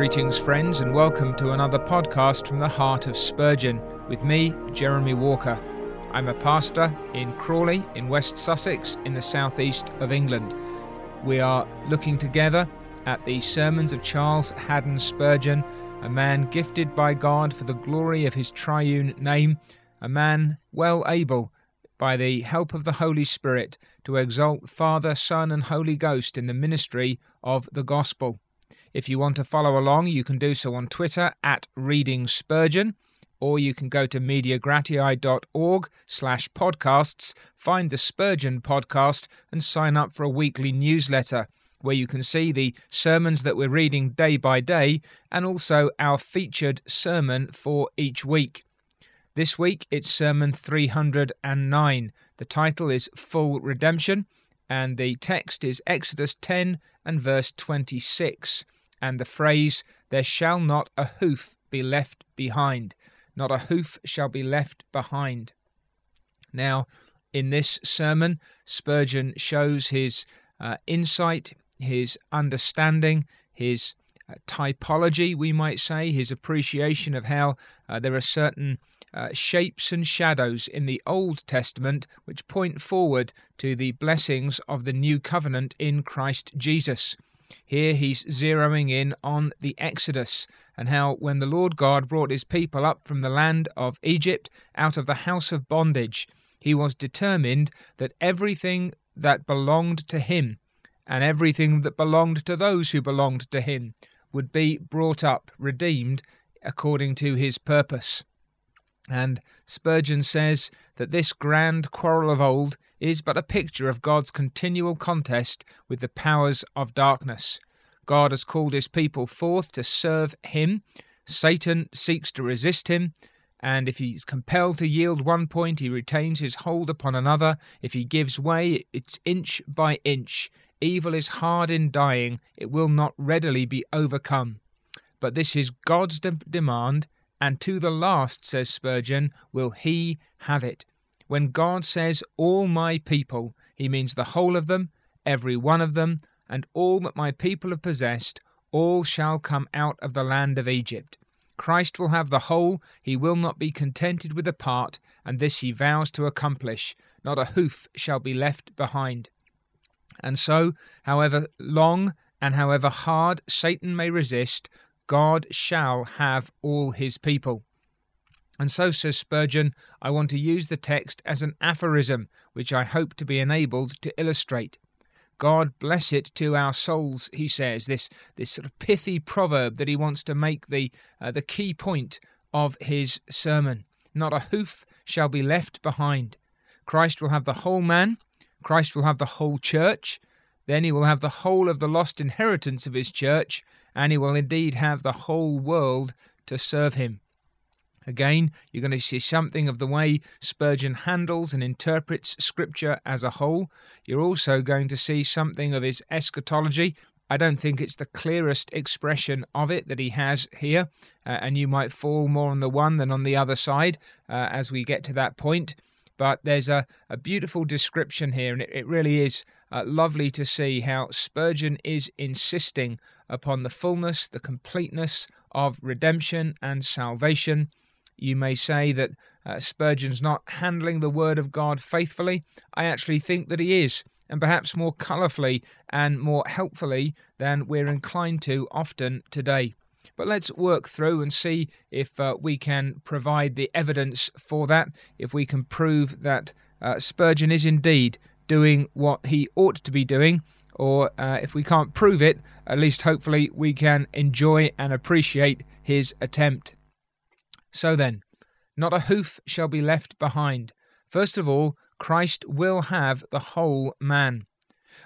Greetings, friends, and welcome to another podcast from the heart of Spurgeon with me, Jeremy Walker. I'm a pastor in Crawley, in West Sussex, in the southeast of England. We are looking together at the sermons of Charles Haddon Spurgeon, a man gifted by God for the glory of his triune name, a man well able, by the help of the Holy Spirit, to exalt Father, Son, and Holy Ghost in the ministry of the gospel. If you want to follow along, you can do so on Twitter at Reading Spurgeon, or you can go to mediagratiae.org slash podcasts, find the Spurgeon podcast, and sign up for a weekly newsletter where you can see the sermons that we're reading day by day and also our featured sermon for each week. This week it's Sermon 309. The title is Full Redemption, and the text is Exodus 10 and verse 26 and the phrase, There shall not a hoof be left behind. Not a hoof shall be left behind. Now, in this sermon, Spurgeon shows his uh, insight, his understanding, his uh, typology, we might say, his appreciation of how uh, there are certain uh, shapes and shadows in the Old Testament which point forward to the blessings of the new covenant in Christ Jesus. Here he's zeroing in on the Exodus and how when the Lord God brought his people up from the land of Egypt out of the house of bondage, he was determined that everything that belonged to him and everything that belonged to those who belonged to him would be brought up, redeemed, according to his purpose. And Spurgeon says that this grand quarrel of old is but a picture of God's continual contest with the powers of darkness. God has called his people forth to serve him. Satan seeks to resist him, and if he is compelled to yield one point, he retains his hold upon another. If he gives way, it's inch by inch. Evil is hard in dying, it will not readily be overcome. But this is God's de- demand, and to the last, says Spurgeon, will he have it. When God says, All my people, he means the whole of them, every one of them, and all that my people have possessed, all shall come out of the land of Egypt. Christ will have the whole, he will not be contented with a part, and this he vows to accomplish. Not a hoof shall be left behind. And so, however long and however hard Satan may resist, God shall have all his people. And so, says Spurgeon, I want to use the text as an aphorism, which I hope to be enabled to illustrate. God bless it to our souls, he says, this, this sort of pithy proverb that he wants to make the, uh, the key point of his sermon. Not a hoof shall be left behind. Christ will have the whole man, Christ will have the whole church, then he will have the whole of the lost inheritance of his church, and he will indeed have the whole world to serve him. Again, you're going to see something of the way Spurgeon handles and interprets Scripture as a whole. You're also going to see something of his eschatology. I don't think it's the clearest expression of it that he has here, uh, and you might fall more on the one than on the other side uh, as we get to that point. But there's a, a beautiful description here, and it, it really is uh, lovely to see how Spurgeon is insisting upon the fullness, the completeness of redemption and salvation. You may say that uh, Spurgeon's not handling the Word of God faithfully. I actually think that he is, and perhaps more colourfully and more helpfully than we're inclined to often today. But let's work through and see if uh, we can provide the evidence for that, if we can prove that uh, Spurgeon is indeed doing what he ought to be doing, or uh, if we can't prove it, at least hopefully we can enjoy and appreciate his attempt. So then, not a hoof shall be left behind. First of all, Christ will have the whole man.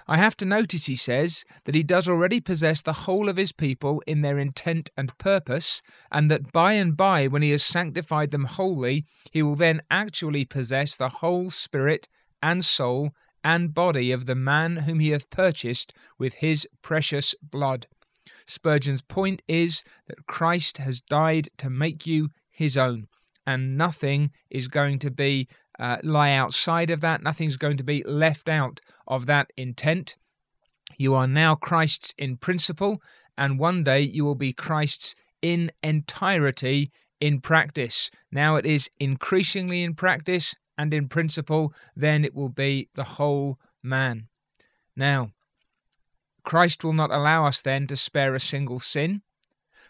I have to notice, he says, that he does already possess the whole of his people in their intent and purpose, and that by and by, when he has sanctified them wholly, he will then actually possess the whole spirit and soul and body of the man whom he hath purchased with his precious blood. Spurgeon's point is that Christ has died to make you his own, and nothing is going to be uh, lie outside of that. Nothing's going to be left out of that intent. You are now Christ's in principle and one day you will be Christ's in entirety in practice. Now it is increasingly in practice and in principle, then it will be the whole man. Now, Christ will not allow us then to spare a single sin.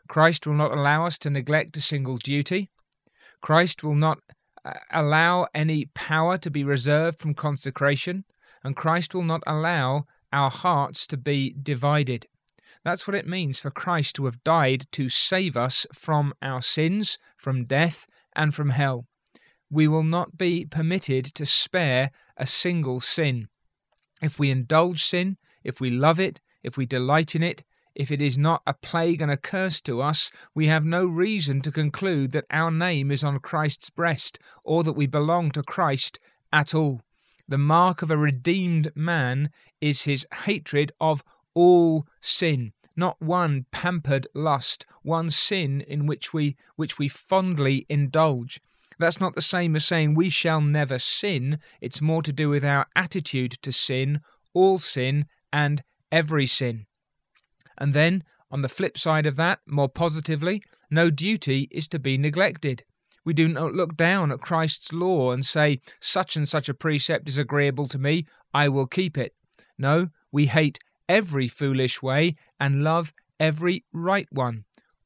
Christ will not allow us to neglect a single duty. Christ will not uh, allow any power to be reserved from consecration, and Christ will not allow our hearts to be divided. That's what it means for Christ to have died to save us from our sins, from death, and from hell. We will not be permitted to spare a single sin. If we indulge sin, if we love it, if we delight in it, if it is not a plague and a curse to us, we have no reason to conclude that our name is on Christ's breast or that we belong to Christ at all. The mark of a redeemed man is his hatred of all sin, not one pampered lust, one sin in which we which we fondly indulge. That's not the same as saying we shall never sin. It's more to do with our attitude to sin, all sin, and every sin. And then, on the flip side of that, more positively, no duty is to be neglected. We do not look down at Christ's law and say, such and such a precept is agreeable to me, I will keep it. No, we hate every foolish way and love every right one.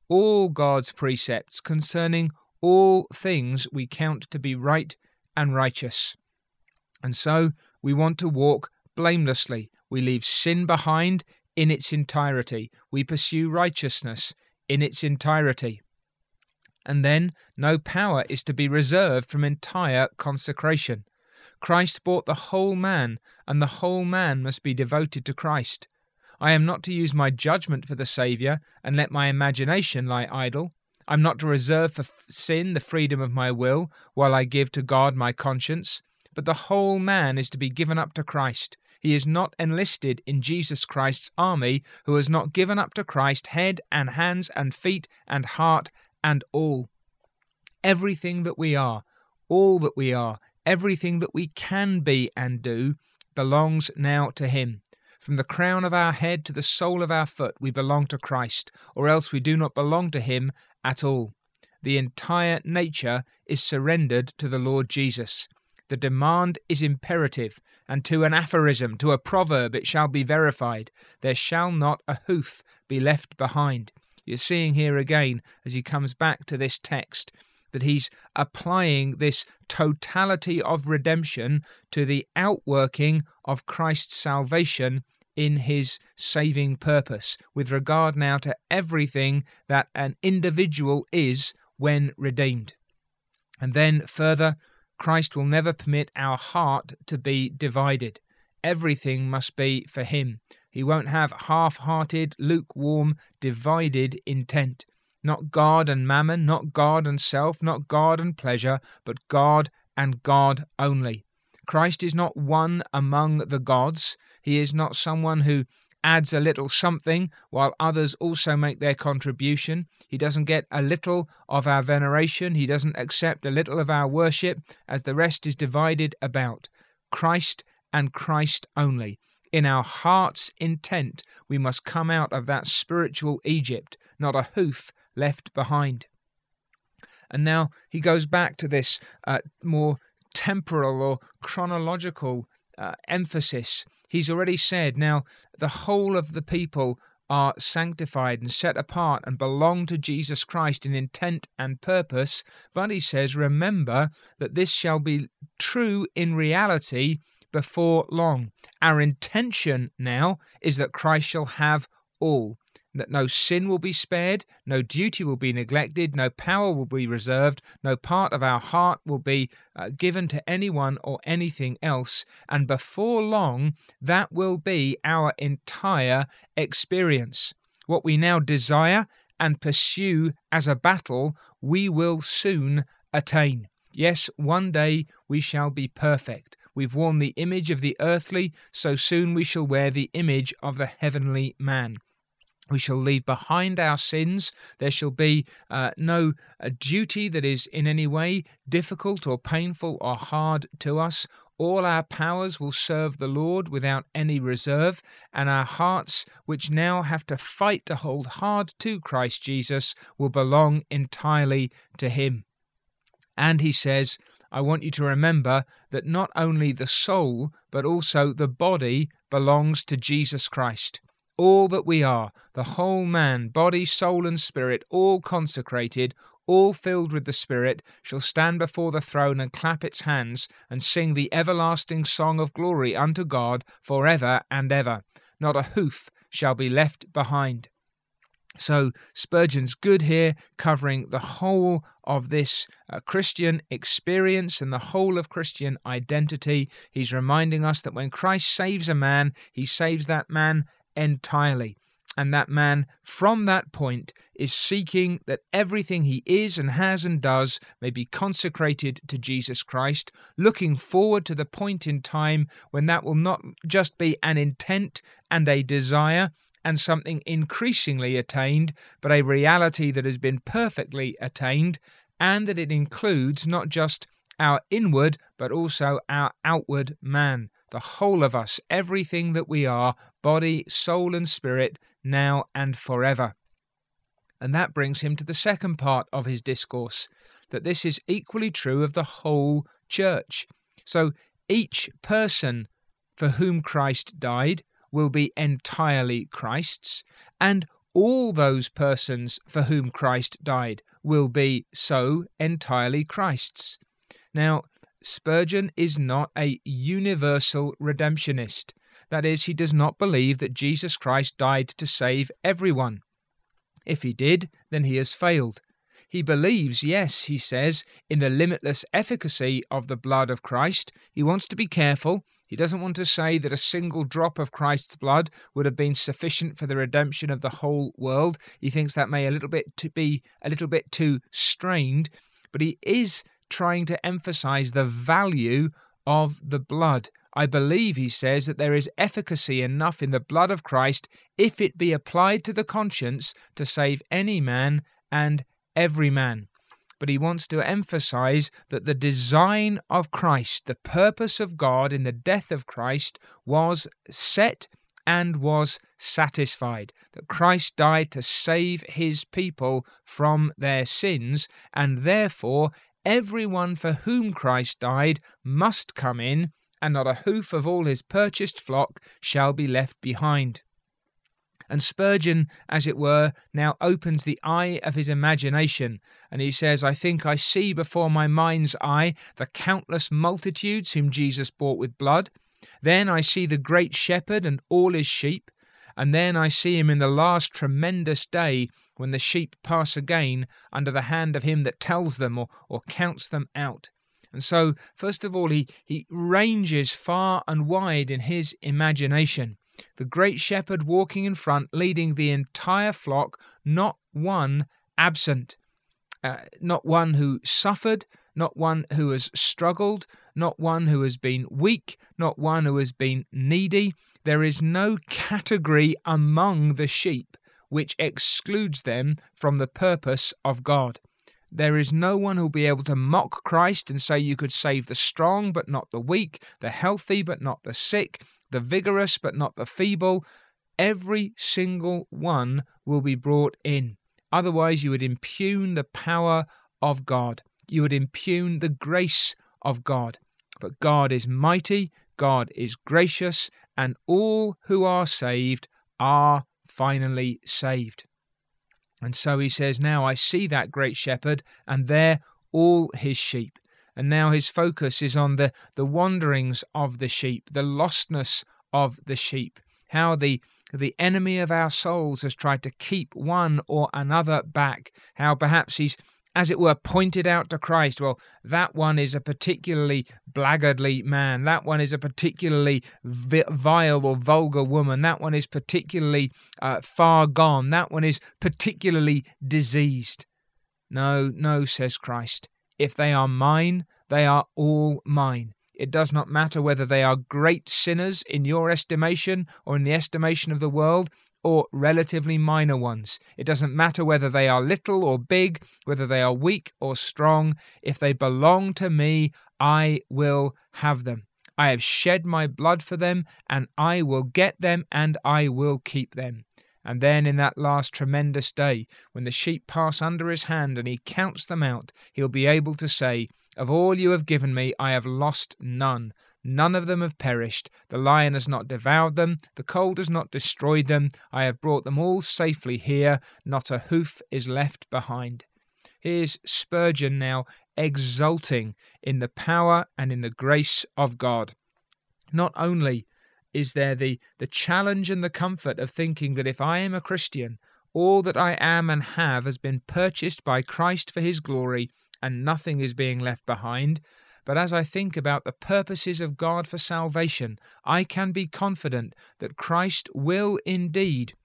All God's precepts concerning all things we count to be right and righteous. And so we want to walk blamelessly. We leave sin behind in its entirety. We pursue righteousness in its entirety. And then no power is to be reserved from entire consecration. Christ bought the whole man, and the whole man must be devoted to Christ. I am not to use my judgment for the Saviour and let my imagination lie idle. I'm not to reserve for sin the freedom of my will while I give to God my conscience. But the whole man is to be given up to Christ. He is not enlisted in Jesus Christ's army who has not given up to Christ head and hands and feet and heart and all. Everything that we are, all that we are, everything that we can be and do belongs now to Him. From the crown of our head to the sole of our foot, we belong to Christ, or else we do not belong to Him at all. The entire nature is surrendered to the Lord Jesus. The demand is imperative, and to an aphorism, to a proverb, it shall be verified there shall not a hoof be left behind. You're seeing here again, as he comes back to this text, that he's applying this totality of redemption to the outworking of Christ's salvation in his saving purpose, with regard now to everything that an individual is when redeemed. And then further, Christ will never permit our heart to be divided. Everything must be for Him. He won't have half hearted, lukewarm, divided intent. Not God and mammon, not God and self, not God and pleasure, but God and God only. Christ is not one among the gods. He is not someone who adds a little something while others also make their contribution. He doesn't get a little of our veneration. He doesn't accept a little of our worship as the rest is divided about. Christ and Christ only. In our heart's intent, we must come out of that spiritual Egypt, not a hoof left behind. And now he goes back to this uh, more temporal or chronological uh, emphasis. He's already said, now the whole of the people are sanctified and set apart and belong to Jesus Christ in intent and purpose. But he says, remember that this shall be true in reality before long. Our intention now is that Christ shall have all that no sin will be spared, no duty will be neglected, no power will be reserved, no part of our heart will be uh, given to anyone or anything else. And before long, that will be our entire experience. What we now desire and pursue as a battle, we will soon attain. Yes, one day we shall be perfect. We've worn the image of the earthly, so soon we shall wear the image of the heavenly man. We shall leave behind our sins. There shall be uh, no uh, duty that is in any way difficult or painful or hard to us. all our powers will serve the Lord without any reserve, and our hearts, which now have to fight to hold hard to Christ Jesus, will belong entirely to Him. And he says, I want you to remember that not only the soul, but also the body belongs to Jesus Christ. All that we are, the whole man, body, soul, and spirit, all consecrated, all filled with the Spirit, shall stand before the throne and clap its hands, and sing the everlasting song of glory unto God for ever and ever. Not a hoof shall be left behind. So Spurgeon's good here, covering the whole of this uh, Christian experience and the whole of Christian identity. He's reminding us that when Christ saves a man, he saves that man entirely. And that man, from that point, is seeking that everything he is and has and does may be consecrated to Jesus Christ, looking forward to the point in time when that will not just be an intent and a desire and something increasingly attained, but a reality that has been perfectly attained, and that it includes not just our inward, but also our outward man the whole of us, everything that we are, body, soul, and spirit, now and forever. And that brings him to the second part of his discourse that this is equally true of the whole church. So each person for whom Christ died will be entirely Christ's, and all those persons for whom Christ died will be so entirely Christ's. Now, Spurgeon is not a universal redemptionist. That is, he does not believe that Jesus Christ died to save everyone. If he did, then he has failed. He believes, yes, he says, in the limitless efficacy of the blood of Christ. He wants to be careful. He doesn't want to say that a single drop of Christ's blood would have been sufficient for the redemption of the whole world. He thinks that may a little bit to be a little bit too strained, but he is trying to emphasize the value of the blood. I believe, he says, that there is efficacy enough in the blood of Christ if it be applied to the conscience to save any man and every man. But he wants to emphasize that the design of Christ, the purpose of God in the death of Christ, was set and was satisfied. That Christ died to save his people from their sins, and therefore everyone for whom Christ died must come in, and not a hoof of all his purchased flock shall be left behind. And Spurgeon, as it were, now opens the eye of his imagination, and he says, I think I see before my mind's eye the countless multitudes whom Jesus bought with blood. Then I see the great shepherd and all his sheep. And then I see him in the last tremendous day when the sheep pass again under the hand of him that tells them or, or counts them out. And so, first of all, he, he ranges far and wide in his imagination. The great shepherd walking in front, leading the entire flock, not one absent. Uh, not one who suffered, not one who has struggled, not one who has been weak, not one who has been needy. There is no category among the sheep which excludes them from the purpose of God. There is no one who'll be able to mock Christ and say you could save the strong but not the weak, the healthy but not the sick, the vigorous but not the feeble. Every single one will be brought in. Otherwise, you would impugn the power of God. You would impugn the grace of God. But God is mighty, God is gracious, and all who are saved are finally saved. And so he says, Now I see that great shepherd, and there all his sheep. And now his focus is on the, the wanderings of the sheep, the lostness of the sheep, how the the enemy of our souls has tried to keep one or another back, how perhaps he's as it were, pointed out to Christ. Well, that one is a particularly blackguardly man. That one is a particularly vile or vulgar woman. That one is particularly uh, far gone. That one is particularly diseased. No, no, says Christ. If they are mine, they are all mine. It does not matter whether they are great sinners in your estimation or in the estimation of the world or relatively minor ones. It doesn't matter whether they are little or big, whether they are weak or strong. If they belong to me, I will have them. I have shed my blood for them, and I will get them, and I will keep them. And then in that last tremendous day, when the sheep pass under his hand and he counts them out, he'll be able to say, Of all you have given me, I have lost none. None of them have perished. The lion has not devoured them. The cold has not destroyed them. I have brought them all safely here. Not a hoof is left behind. Here's Spurgeon now exulting in the power and in the grace of God. Not only is there the, the challenge and the comfort of thinking that if I am a Christian, all that I am and have has been purchased by Christ for his glory, and nothing is being left behind. But as I think about the purposes of God for salvation, I can be confident that Christ will indeed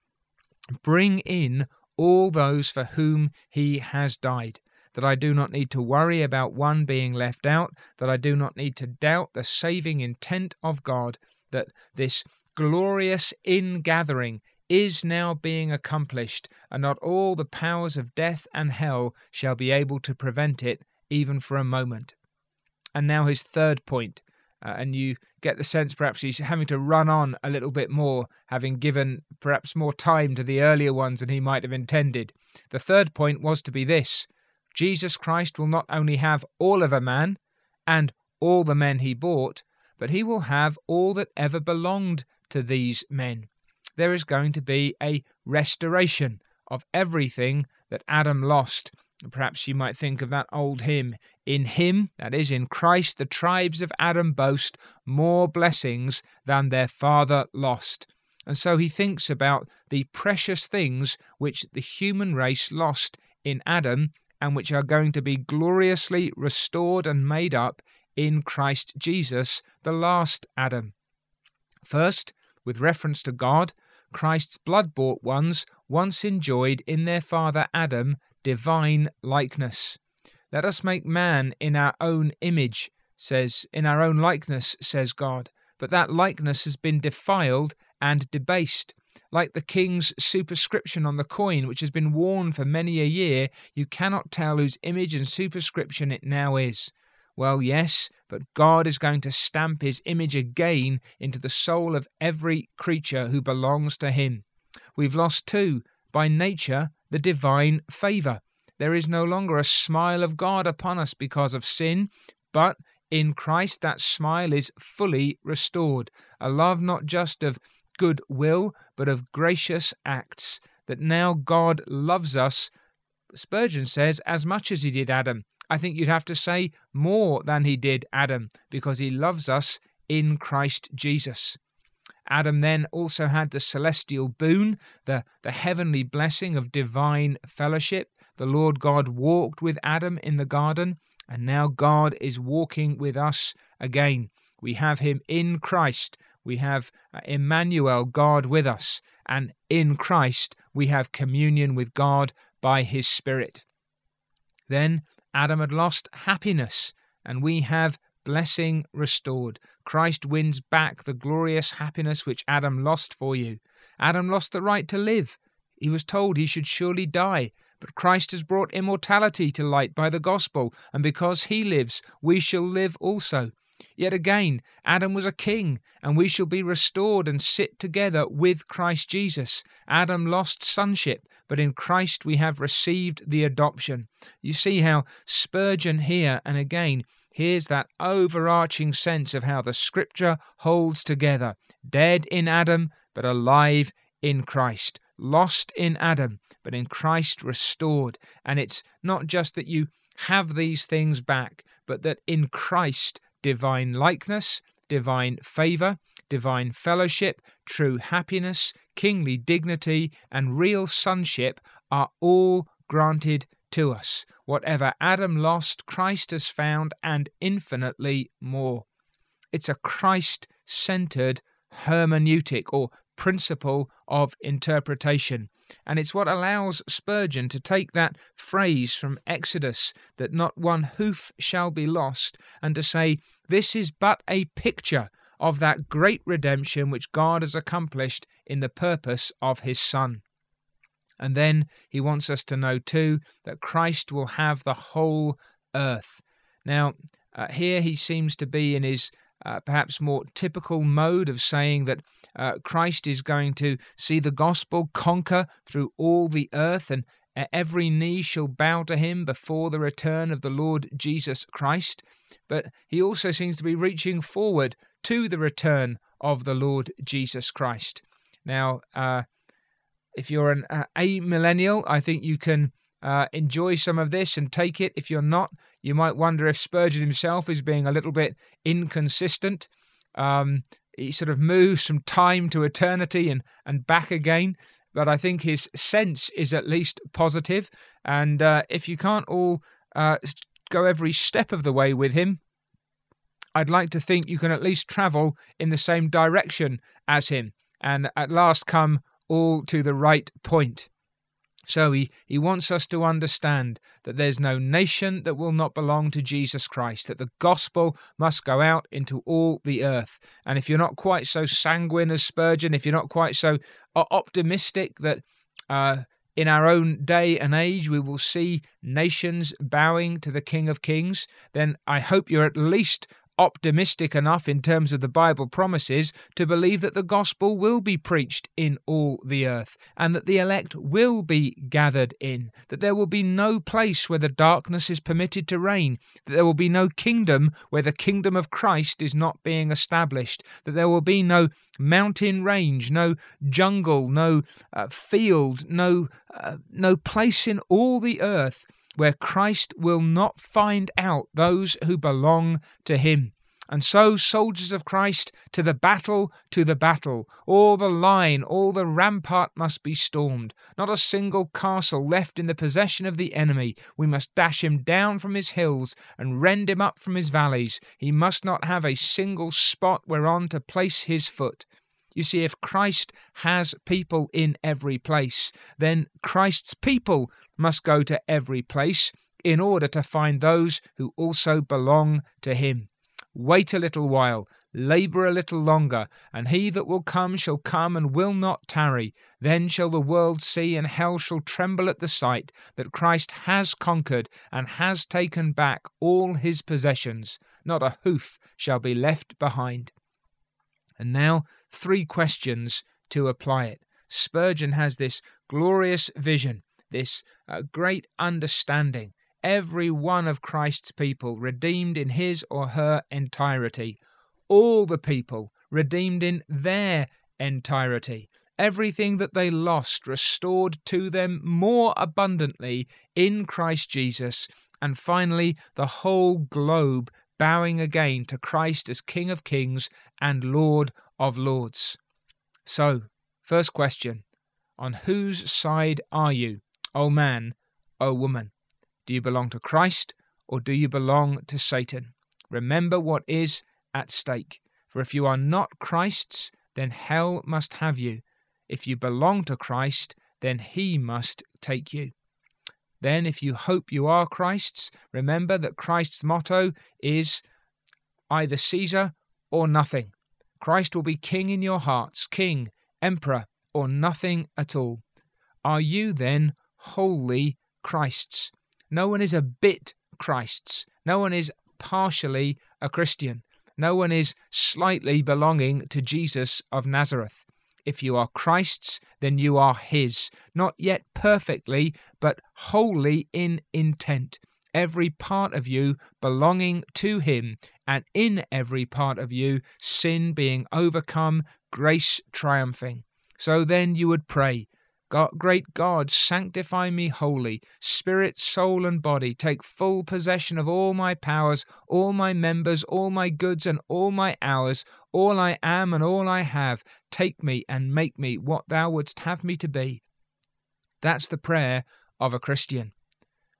bring in all those for whom he has died. That I do not need to worry about one being left out, that I do not need to doubt the saving intent of God, that this glorious ingathering is now being accomplished, and not all the powers of death and hell shall be able to prevent it, even for a moment. And now his third point, uh, and you get the sense perhaps he's having to run on a little bit more, having given perhaps more time to the earlier ones than he might have intended. The third point was to be this Jesus Christ will not only have all of a man and all the men he bought, but he will have all that ever belonged to these men. There is going to be a restoration of everything that Adam lost. Perhaps you might think of that old hymn In him, that is, in Christ, the tribes of Adam boast more blessings than their father lost. And so he thinks about the precious things which the human race lost in Adam and which are going to be gloriously restored and made up in Christ Jesus, the last Adam. First, with reference to God, Christ's blood bought ones once enjoyed in their father Adam divine likeness. Let us make man in our own image, says, in our own likeness, says God. But that likeness has been defiled and debased. Like the king's superscription on the coin, which has been worn for many a year, you cannot tell whose image and superscription it now is. Well, yes, but God is going to stamp his image again into the soul of every creature who belongs to him. We've lost, too, by nature, the divine favour. There is no longer a smile of God upon us because of sin, but in Christ that smile is fully restored. A love not just of good will, but of gracious acts. That now God loves us, Spurgeon says, as much as he did Adam. I think you'd have to say more than he did Adam, because he loves us in Christ Jesus. Adam then also had the celestial boon, the, the heavenly blessing of divine fellowship. The Lord God walked with Adam in the garden, and now God is walking with us again. We have him in Christ. We have uh, Emmanuel, God with us. And in Christ, we have communion with God by his Spirit. Then Adam had lost happiness, and we have blessing restored. Christ wins back the glorious happiness which Adam lost for you. Adam lost the right to live. He was told he should surely die, but Christ has brought immortality to light by the gospel, and because he lives, we shall live also. Yet again, Adam was a king, and we shall be restored and sit together with Christ Jesus. Adam lost sonship, but in Christ we have received the adoption. You see how Spurgeon here and again here's that overarching sense of how the Scripture holds together dead in Adam, but alive in Christ. Lost in Adam, but in Christ restored. And it's not just that you have these things back, but that in Christ divine likeness, divine favour, divine fellowship, true happiness, kingly dignity, and real sonship are all granted to us. Whatever Adam lost, Christ has found, and infinitely more. It's a Christ centered hermeneutic or principle of interpretation. And it's what allows Spurgeon to take that phrase from Exodus, that not one hoof shall be lost, and to say, this is but a picture of that great redemption which God has accomplished in the purpose of his Son. And then he wants us to know too that Christ will have the whole earth. Now, uh, here he seems to be in his uh, perhaps more typical mode of saying that uh, Christ is going to see the gospel conquer through all the earth and every knee shall bow to him before the return of the Lord Jesus Christ. But he also seems to be reaching forward to the return of the Lord Jesus Christ. Now, uh, if you're an uh, amillennial, I think you can uh, enjoy some of this and take it. If you're not, you might wonder if Spurgeon himself is being a little bit inconsistent. Um, he sort of moves from time to eternity and, and back again. But I think his sense is at least positive. And uh, if you can't all uh, go every step of the way with him, I'd like to think you can at least travel in the same direction as him and at last come all to the right point. So he, he wants us to understand that there's no nation that will not belong to Jesus Christ, that the gospel must go out into all the earth. And if you're not quite so sanguine as Spurgeon, if you're not quite so optimistic that uh, in our own day and age we will see nations bowing to the King of Kings, then I hope you're at least optimistic enough in terms of the Bible promises to believe that the gospel will be preached in all the earth and that the elect will be gathered in, that there will be no place where the darkness is permitted to reign, that there will be no kingdom where the kingdom of Christ is not being established, that there will be no mountain range, no jungle, no uh, field, no uh, no place in all the earth where Christ will not find out those who belong to him. And so, soldiers of Christ, to the battle, to the battle. All the line, all the rampart must be stormed. Not a single castle left in the possession of the enemy. We must dash him down from his hills and rend him up from his valleys. He must not have a single spot whereon to place his foot. You see, if Christ has people in every place, then Christ's people must go to every place in order to find those who also belong to him. Wait a little while, labour a little longer, and he that will come shall come and will not tarry. Then shall the world see, and hell shall tremble at the sight, that Christ has conquered and has taken back all his possessions. Not a hoof shall be left behind. And now, three questions to apply it. Spurgeon has this glorious vision, this uh, great understanding. Every one of Christ's people redeemed in his or her entirety, all the people redeemed in their entirety, everything that they lost restored to them more abundantly in Christ Jesus, and finally the whole globe bowing again to Christ as King of Kings and Lord of Lords. So, first question On whose side are you, O man, O woman? Do you belong to Christ or do you belong to Satan? Remember what is at stake. For if you are not Christ's, then hell must have you. If you belong to Christ, then he must take you. Then, if you hope you are Christ's, remember that Christ's motto is either Caesar or nothing. Christ will be king in your hearts, king, emperor, or nothing at all. Are you then wholly Christ's? No one is a bit Christ's. No one is partially a Christian. No one is slightly belonging to Jesus of Nazareth. If you are Christ's, then you are His, not yet perfectly, but wholly in intent. Every part of you belonging to Him, and in every part of you, sin being overcome, grace triumphing. So then you would pray, God, great God, sanctify me wholly, spirit, soul, and body. Take full possession of all my powers, all my members, all my goods, and all my hours, all I am and all I have. Take me and make me what thou wouldst have me to be. That's the prayer of a Christian.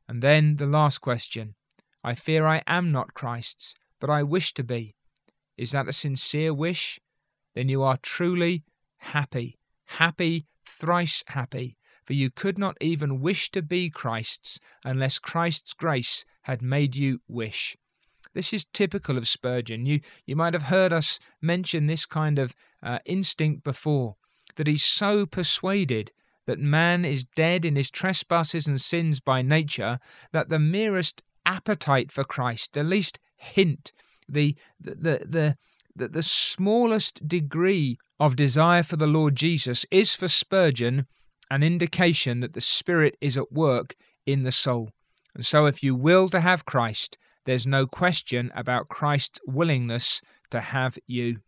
And then the last question I fear I am not Christ's, but I wish to be. Is that a sincere wish? Then you are truly happy, happy thrice happy, for you could not even wish to be Christ's unless Christ's grace had made you wish. This is typical of Spurgeon. You, you might have heard us mention this kind of uh, instinct before, that he's so persuaded that man is dead in his trespasses and sins by nature that the merest appetite for Christ, the least hint, the, the, the, the that the smallest degree of desire for the Lord Jesus is for Spurgeon an indication that the Spirit is at work in the soul. And so, if you will to have Christ, there's no question about Christ's willingness to have you.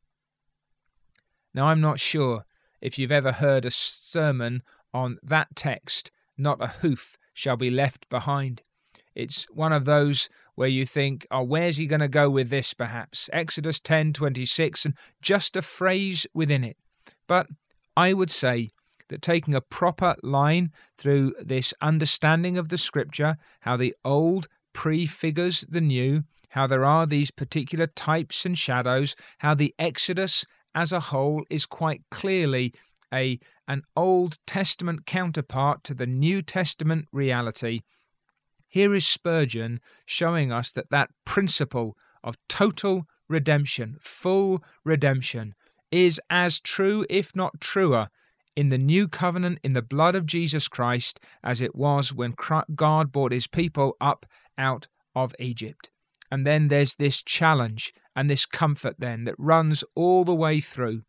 Now, I'm not sure if you've ever heard a sermon on that text, not a hoof shall be left behind. It's one of those where you think, oh, where's he going to go with this, perhaps? Exodus 10 26, and just a phrase within it. But I would say that taking a proper line through this understanding of the scripture, how the old prefigures the new, how there are these particular types and shadows, how the Exodus as a whole is quite clearly a an Old Testament counterpart to the New Testament reality. Here is Spurgeon showing us that that principle of total redemption, full redemption, is as true, if not truer, in the new covenant in the blood of Jesus Christ as it was when God brought his people up out of Egypt. And then there's this challenge and this comfort then that runs all the way through.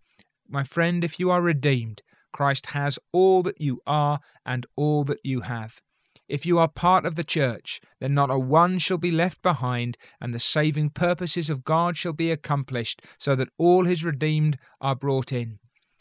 My friend, if you are redeemed, Christ has all that you are and all that you have. If you are part of the church, then not a one shall be left behind, and the saving purposes of God shall be accomplished, so that all his redeemed are brought in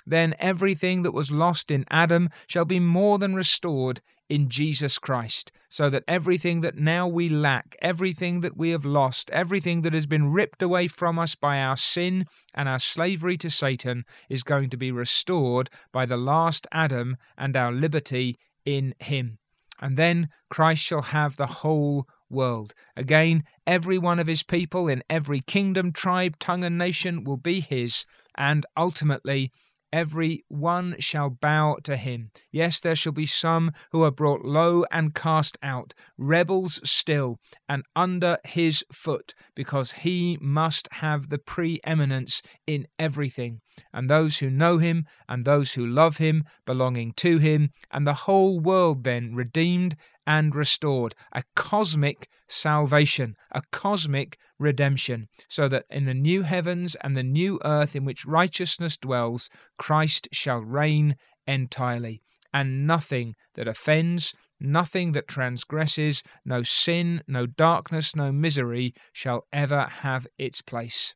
then everything that was lost in Adam shall be more than restored in Jesus Christ, so that everything that now we lack, everything that we have lost, everything that has been ripped away from us by our sin and our slavery to Satan is going to be restored by the last Adam and our liberty in him. And then Christ shall have the whole world. Again, every one of his people in every kingdom, tribe, tongue, and nation will be his, and ultimately every one shall bow to him. Yes, there shall be some who are brought low and cast out, rebels still, and under his foot, because he must have the preeminence in everything. And those who know him, and those who love him, belonging to him, and the whole world then redeemed and restored, a cosmic salvation, a cosmic redemption, so that in the new heavens and the new earth in which righteousness dwells, Christ shall reign entirely, and nothing that offends, nothing that transgresses, no sin, no darkness, no misery shall ever have its place.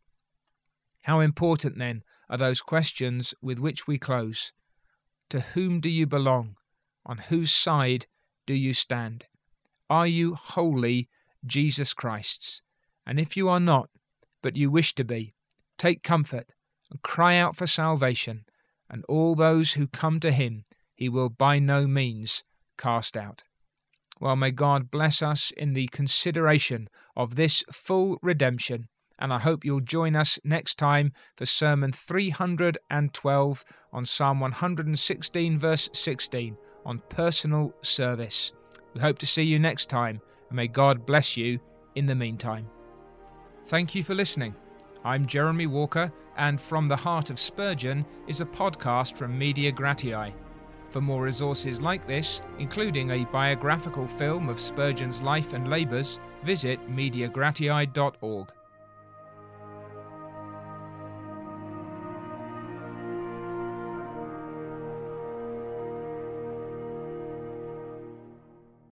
How important, then, are those questions with which we close? To whom do you belong? On whose side do you stand? Are you wholly Jesus Christ's? And if you are not, but you wish to be, take comfort and cry out for salvation, and all those who come to him he will by no means cast out. Well, may God bless us in the consideration of this full redemption, and I hope you'll join us next time for Sermon 312 on Psalm 116, verse 16 on personal service. We hope to see you next time, and may God bless you in the meantime. Thank you for listening. I'm Jeremy Walker, and From the Heart of Spurgeon is a podcast from Media Gratiae. For more resources like this, including a biographical film of Spurgeon's life and labours, visit mediagratiae.org.